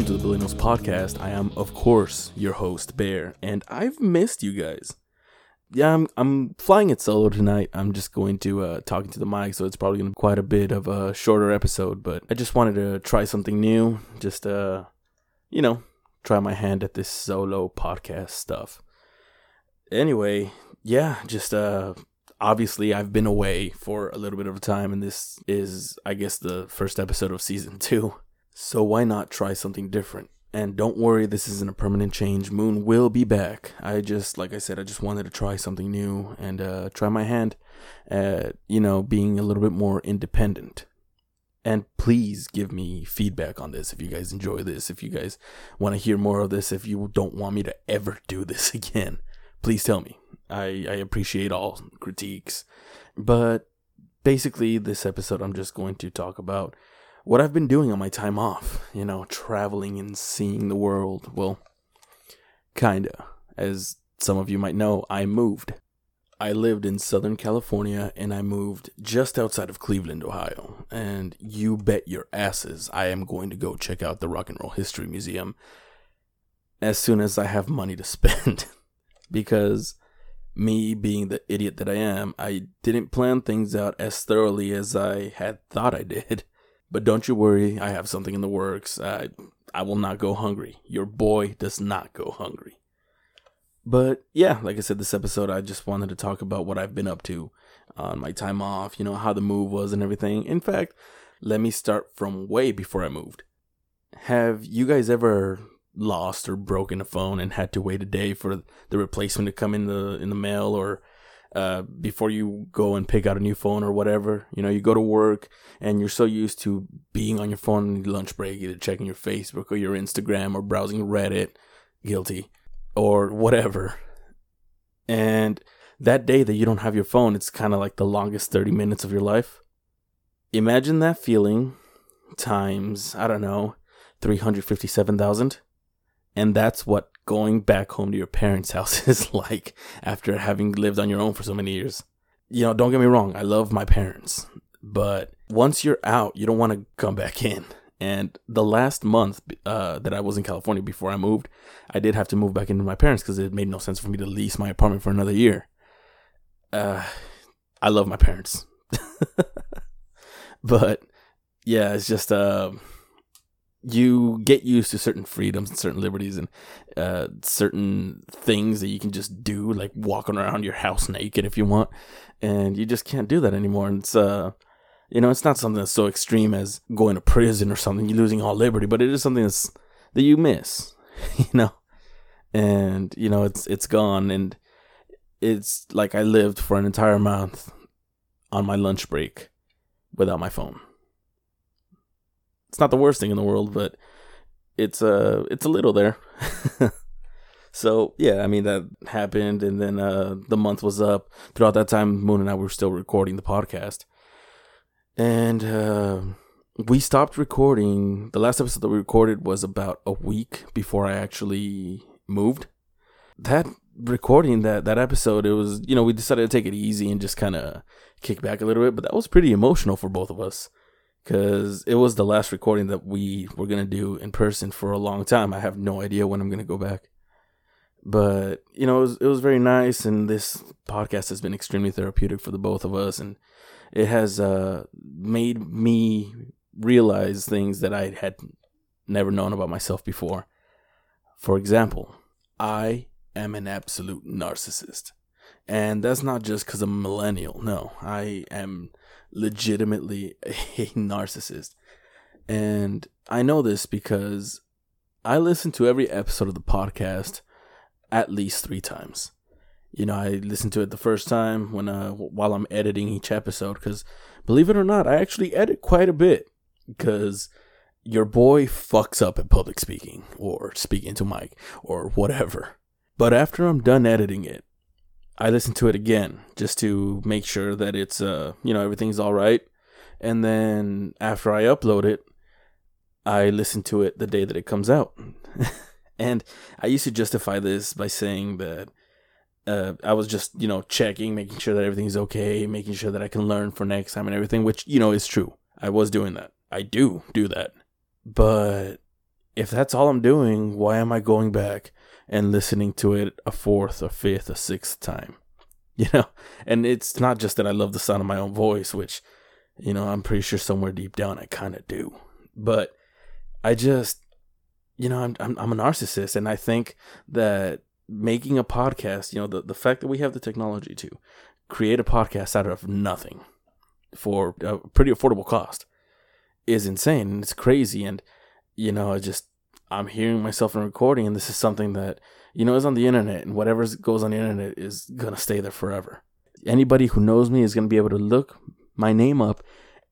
welcome to the Billennials Podcast. I am, of course, your host, Bear, and I've missed you guys. Yeah, I'm, I'm flying it solo tonight. I'm just going to uh, talking to the mic, so it's probably going to be quite a bit of a shorter episode. But I just wanted to try something new, just uh, you know, try my hand at this solo podcast stuff. Anyway, yeah, just uh, obviously I've been away for a little bit of a time, and this is, I guess, the first episode of season two. So why not try something different? And don't worry, this isn't a permanent change. Moon will be back. I just, like I said, I just wanted to try something new and uh, try my hand at, you know, being a little bit more independent. And please give me feedback on this if you guys enjoy this, if you guys want to hear more of this, if you don't want me to ever do this again. Please tell me. I, I appreciate all critiques. But basically, this episode, I'm just going to talk about what I've been doing on my time off, you know, traveling and seeing the world. Well, kinda. As some of you might know, I moved. I lived in Southern California and I moved just outside of Cleveland, Ohio. And you bet your asses I am going to go check out the Rock and Roll History Museum as soon as I have money to spend. because me being the idiot that I am, I didn't plan things out as thoroughly as I had thought I did. But don't you worry, I have something in the works. I I will not go hungry. Your boy does not go hungry. But yeah, like I said, this episode I just wanted to talk about what I've been up to on my time off, you know, how the move was and everything. In fact, let me start from way before I moved. Have you guys ever lost or broken a phone and had to wait a day for the replacement to come in the in the mail or uh, before you go and pick out a new phone or whatever. You know, you go to work and you're so used to being on your phone on lunch break, either checking your Facebook or your Instagram or browsing Reddit, guilty, or whatever. And that day that you don't have your phone, it's kind of like the longest 30 minutes of your life. Imagine that feeling times, I don't know, 357,000. And that's what going back home to your parents' house is like after having lived on your own for so many years. You know, don't get me wrong, I love my parents, but once you're out, you don't want to come back in. And the last month uh, that I was in California before I moved, I did have to move back into my parents because it made no sense for me to lease my apartment for another year. Uh, I love my parents, but yeah, it's just uh, you get used to certain freedoms and certain liberties and uh, certain things that you can just do, like walking around your house naked if you want, and you just can't do that anymore. And it's uh, you know, it's not something that's so extreme as going to prison or something, you losing all liberty, but it is something that's that you miss, you know, and you know it's it's gone, and it's like I lived for an entire month on my lunch break without my phone it's not the worst thing in the world, but it's uh it's a little there. so yeah, I mean that happened, and then uh the month was up. Throughout that time, Moon and I were still recording the podcast, and uh, we stopped recording. The last episode that we recorded was about a week before I actually moved. That recording that that episode, it was you know we decided to take it easy and just kind of kick back a little bit, but that was pretty emotional for both of us because it was the last recording that we were gonna do in person for a long time. I have no idea when I'm gonna go back, but you know, it was, it was very nice, and this podcast has been extremely therapeutic for the both of us, and it has uh, made me realize things that I had never known about myself before. For example, I am an absolute narcissist. And that's not just because I'm a millennial. No, I am legitimately a narcissist. And I know this because I listen to every episode of the podcast at least three times. You know, I listen to it the first time when uh while I'm editing each episode because believe it or not, I actually edit quite a bit because your boy fucks up at public speaking or speaking to mic or whatever. But after I'm done editing it, I listen to it again just to make sure that it's uh you know everything's all right. And then after I upload it, I listen to it the day that it comes out. and I used to justify this by saying that uh, I was just, you know, checking, making sure that everything's okay, making sure that I can learn for next time and everything, which, you know, is true. I was doing that. I do do that. But if that's all I'm doing, why am I going back and listening to it a fourth, a fifth, a sixth time? You know, and it's not just that I love the sound of my own voice, which, you know, I'm pretty sure somewhere deep down I kind of do, but I just, you know, I'm, I'm I'm a narcissist, and I think that making a podcast, you know, the the fact that we have the technology to create a podcast out of nothing for a pretty affordable cost is insane and it's crazy and you know, I just I'm hearing myself in recording, and this is something that you know is on the internet, and whatever goes on the internet is gonna stay there forever. Anybody who knows me is gonna be able to look my name up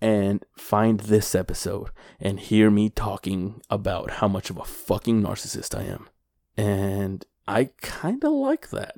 and find this episode and hear me talking about how much of a fucking narcissist I am. And I kind of like that.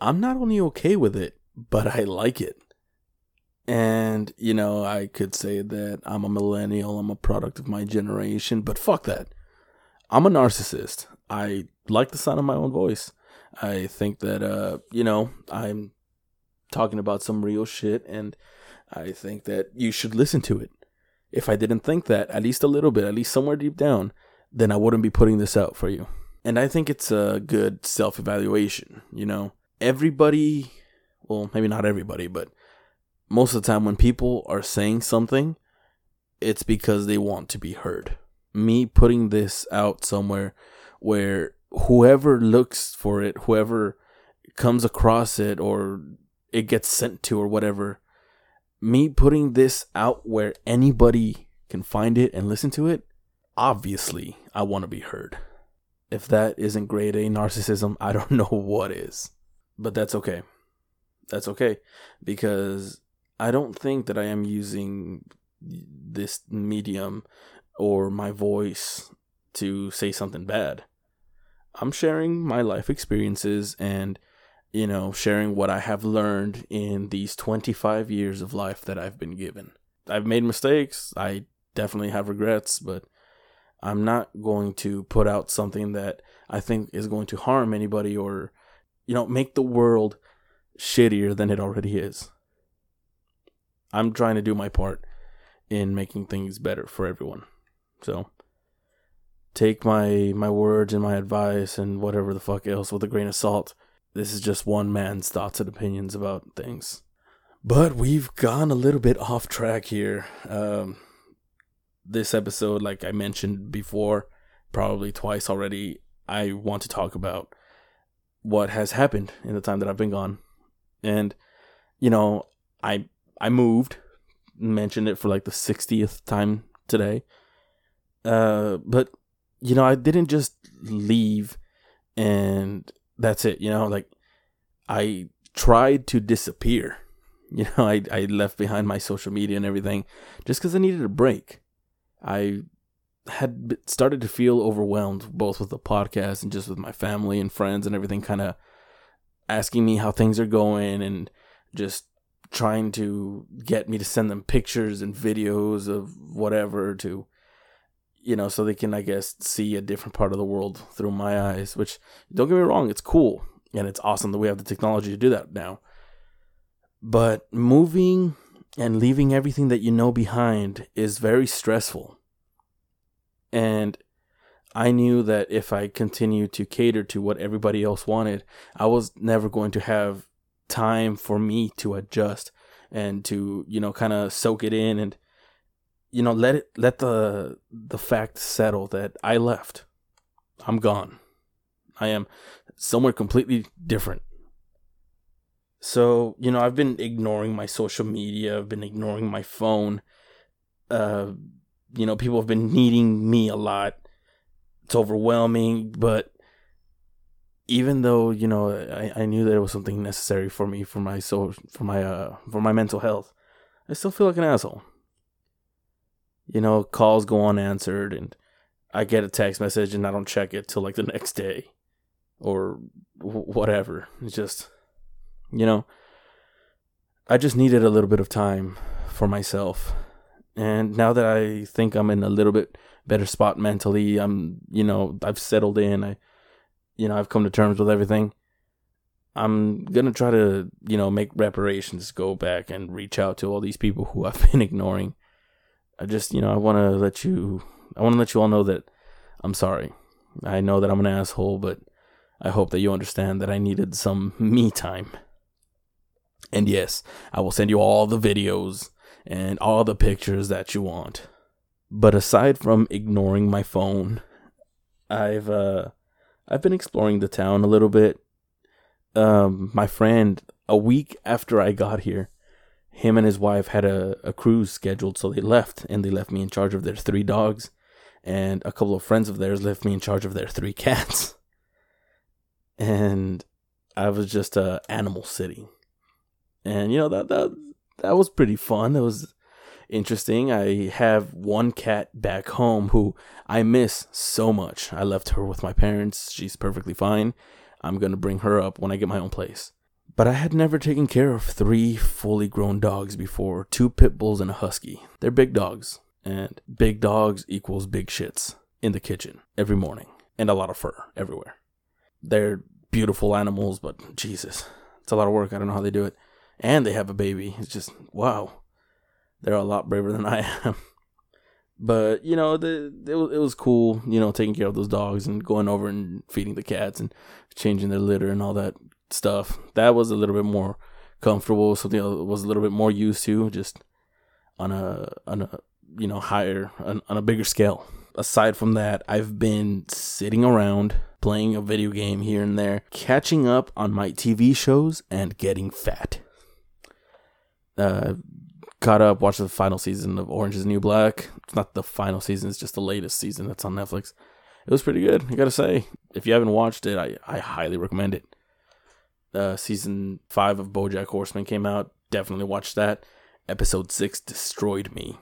I'm not only okay with it, but I like it. And, you know, I could say that I'm a millennial, I'm a product of my generation, but fuck that. I'm a narcissist. I like the sound of my own voice. I think that, uh, you know, I'm talking about some real shit, and I think that you should listen to it. If I didn't think that, at least a little bit, at least somewhere deep down, then I wouldn't be putting this out for you. And I think it's a good self evaluation, you know? Everybody, well, maybe not everybody, but most of the time when people are saying something, it's because they want to be heard. Me putting this out somewhere where whoever looks for it, whoever comes across it or it gets sent to or whatever, me putting this out where anybody can find it and listen to it, obviously I want to be heard. If that isn't grade A narcissism, I don't know what is. But that's okay. That's okay because I don't think that I am using this medium or my voice to say something bad. I'm sharing my life experiences and, you know, sharing what I have learned in these 25 years of life that I've been given. I've made mistakes. I definitely have regrets, but I'm not going to put out something that I think is going to harm anybody or, you know, make the world shittier than it already is. I'm trying to do my part in making things better for everyone. So take my my words and my advice and whatever the fuck else with a grain of salt. This is just one man's thoughts and opinions about things. But we've gone a little bit off track here. Um, this episode, like I mentioned before, probably twice already, I want to talk about what has happened in the time that I've been gone. And, you know, I I moved, mentioned it for like the 60th time today. Uh, but you know, I didn't just leave and that's it, you know, like I tried to disappear. You know, I I left behind my social media and everything just cuz I needed a break. I had started to feel overwhelmed both with the podcast and just with my family and friends and everything kind of asking me how things are going and just trying to get me to send them pictures and videos of whatever to you know so they can i guess see a different part of the world through my eyes which don't get me wrong it's cool and it's awesome that we have the technology to do that now. But moving and leaving everything that you know behind is very stressful. And I knew that if I continued to cater to what everybody else wanted, I was never going to have time for me to adjust and to you know kind of soak it in and you know let it let the the fact settle that I left. I'm gone. I am somewhere completely different. So, you know, I've been ignoring my social media, I've been ignoring my phone. Uh you know, people have been needing me a lot. It's overwhelming, but even though you know I, I knew that it was something necessary for me for my soul for my uh for my mental health i still feel like an asshole you know calls go unanswered and i get a text message and i don't check it till like the next day or whatever it's just you know i just needed a little bit of time for myself and now that i think i'm in a little bit better spot mentally i'm you know i've settled in i you know, I've come to terms with everything. I'm gonna try to, you know, make reparations, go back and reach out to all these people who I've been ignoring. I just, you know, I want to let you, I want to let you all know that I'm sorry. I know that I'm an asshole, but I hope that you understand that I needed some me time. And yes, I will send you all the videos and all the pictures that you want. But aside from ignoring my phone, I've uh I've been exploring the town a little bit. Um my friend a week after I got here, him and his wife had a, a cruise scheduled, so they left and they left me in charge of their three dogs and a couple of friends of theirs left me in charge of their three cats. And I was just a animal city. And you know that that that was pretty fun. It was interesting. I have one cat back home who I miss so much. I left her with my parents. She's perfectly fine. I'm going to bring her up when I get my own place. But I had never taken care of three fully grown dogs before two pit bulls and a husky. They're big dogs, and big dogs equals big shits in the kitchen every morning, and a lot of fur everywhere. They're beautiful animals, but Jesus, it's a lot of work. I don't know how they do it. And they have a baby. It's just, wow. They're a lot braver than I am. But, you know, the, it, it was cool, you know, taking care of those dogs and going over and feeding the cats and changing their litter and all that stuff. That was a little bit more comfortable, something I was a little bit more used to, just on a on a you know higher on, on a bigger scale. Aside from that, I've been sitting around playing a video game here and there, catching up on my TV shows, and getting fat. Uh, caught up, watched the final season of Orange is New Black. It's not the final season, it's just the latest season that's on Netflix. It was pretty good, I gotta say. If you haven't watched it, I, I highly recommend it uh, season five of BoJack Horseman came out. Definitely watch that. Episode six destroyed me.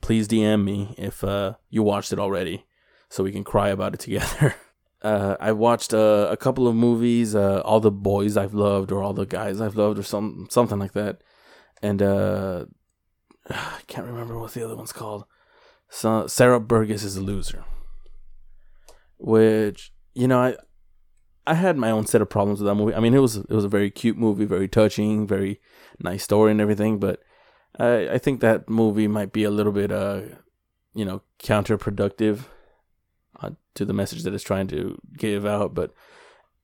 Please DM me if uh, you watched it already, so we can cry about it together. Uh, I watched uh, a couple of movies, uh, all the boys I've loved, or all the guys I've loved, or some something like that. And uh, I can't remember what the other one's called. Sierra Burgess is a loser, which you know I I had my own set of problems with that movie. I mean, it was it was a very cute movie, very touching, very nice story and everything. But I I think that movie might be a little bit uh, you know, counterproductive uh, to the message that it's trying to give out. But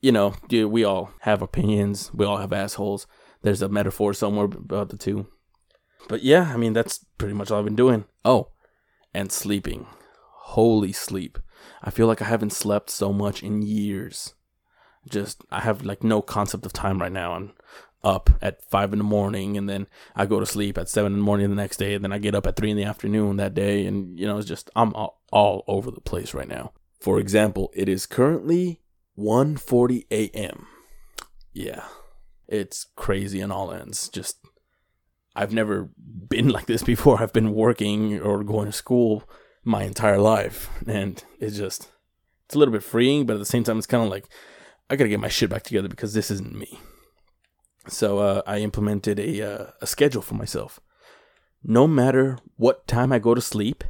you know, we all have opinions. We all have assholes. There's a metaphor somewhere about the two. But yeah, I mean, that's pretty much all I've been doing. Oh, and sleeping. Holy sleep. I feel like I haven't slept so much in years just I have like no concept of time right now. I'm up at five in the morning and then I go to sleep at seven in the morning the next day and then I get up at three in the afternoon that day and you know it's just I'm all, all over the place right now. For example, it is currently 1:40 a.m. Yeah. It's crazy on all ends. Just I've never been like this before. I've been working or going to school my entire life and it's just it's a little bit freeing, but at the same time it's kind of like I gotta get my shit back together because this isn't me. So uh, I implemented a uh, a schedule for myself. No matter what time I go to sleep,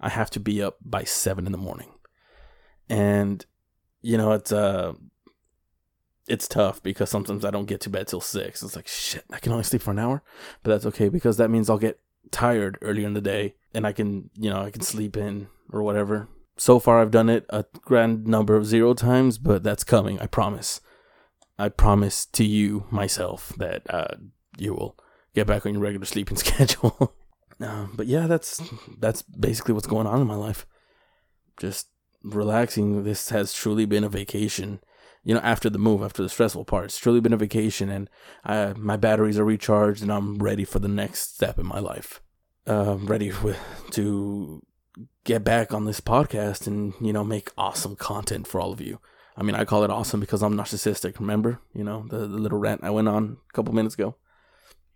I have to be up by seven in the morning, and you know it's uh it's tough because sometimes I don't get to bed till six. It's like shit, I can only sleep for an hour, but that's okay because that means I'll get tired earlier in the day and I can you know I can sleep in or whatever so far, I've done it a grand number of zero times, but that's coming. I promise. I promise to you myself that uh, you will get back on your regular sleeping schedule. uh, but yeah, that's that's basically what's going on in my life. Just relaxing. This has truly been a vacation. You know, after the move, after the stressful part, it's truly been a vacation, and I, my batteries are recharged, and I'm ready for the next step in my life. Uh, ready with, to get back on this podcast and, you know, make awesome content for all of you. I mean, I call it awesome because I'm narcissistic. Remember, you know, the, the little rant I went on a couple minutes ago.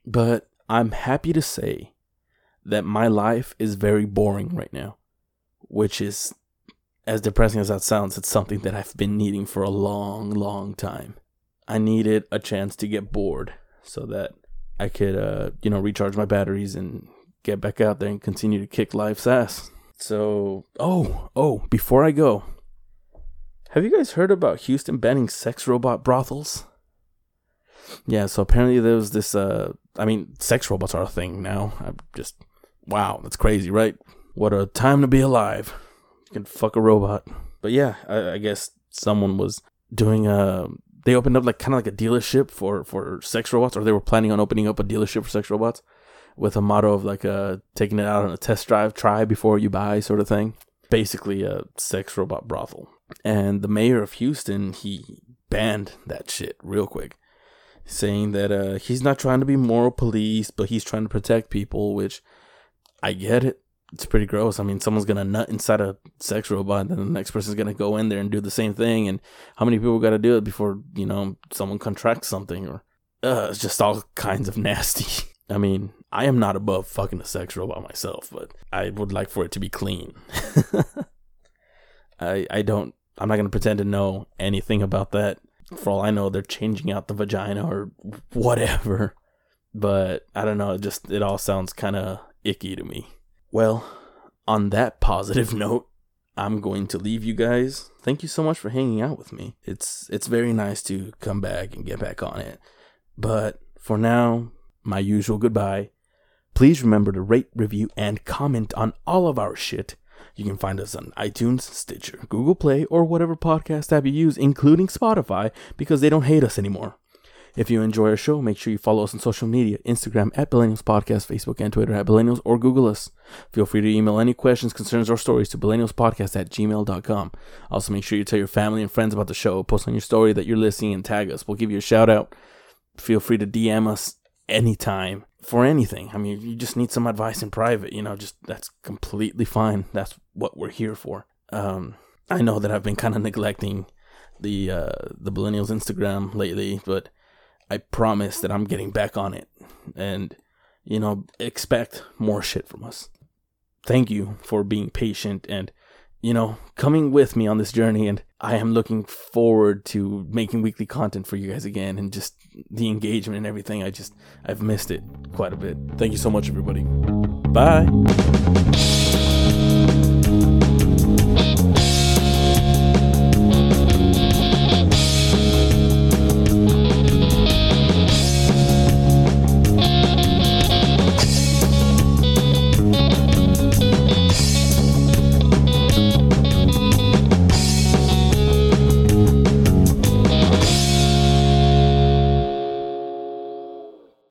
But I'm happy to say that my life is very boring right now, which is, as depressing as that sounds, it's something that I've been needing for a long, long time. I needed a chance to get bored so that I could, uh, you know, recharge my batteries and get back out there and continue to kick life's ass. So, oh, oh, before I go, have you guys heard about Houston banning sex robot brothels? Yeah, so apparently there was this, uh, I mean, sex robots are a thing now. I'm just, wow, that's crazy, right? What a time to be alive. You can fuck a robot. but yeah, I, I guess someone was doing a. They opened up like kind of like a dealership for for sex robots, or they were planning on opening up a dealership for sex robots, with a motto of like uh taking it out on a test drive, try before you buy, sort of thing. Basically, a sex robot brothel. And the mayor of Houston, he banned that shit real quick, saying that uh he's not trying to be moral police, but he's trying to protect people, which I get it it's pretty gross. I mean, someone's gonna nut inside a sex robot, and then the next person's gonna go in there and do the same thing. And how many people got to do it before you know someone contracts something? Or uh, it's just all kinds of nasty. I mean, I am not above fucking a sex robot myself, but I would like for it to be clean. I I don't. I'm not gonna pretend to know anything about that. For all I know, they're changing out the vagina or whatever. But I don't know. It just it all sounds kind of icky to me. Well, on that positive note, I'm going to leave you guys. Thank you so much for hanging out with me. It's it's very nice to come back and get back on it. But for now, my usual goodbye. Please remember to rate, review, and comment on all of our shit. You can find us on iTunes, Stitcher, Google Play, or whatever podcast app you use, including Spotify, because they don't hate us anymore. If you enjoy our show, make sure you follow us on social media Instagram at Billennials Podcast, Facebook and Twitter at Billennials, or Google us. Feel free to email any questions, concerns, or stories to billennialspodcast at gmail.com. Also, make sure you tell your family and friends about the show. Post on your story that you're listening and tag us. We'll give you a shout out. Feel free to DM us anytime for anything. I mean, you just need some advice in private, you know, just that's completely fine. That's what we're here for. Um, I know that I've been kind of neglecting the uh, the billennials Instagram lately, but I promise that I'm getting back on it and, you know, expect more shit from us. Thank you for being patient and, you know, coming with me on this journey. And I am looking forward to making weekly content for you guys again and just the engagement and everything. I just, I've missed it quite a bit. Thank you so much, everybody. Bye.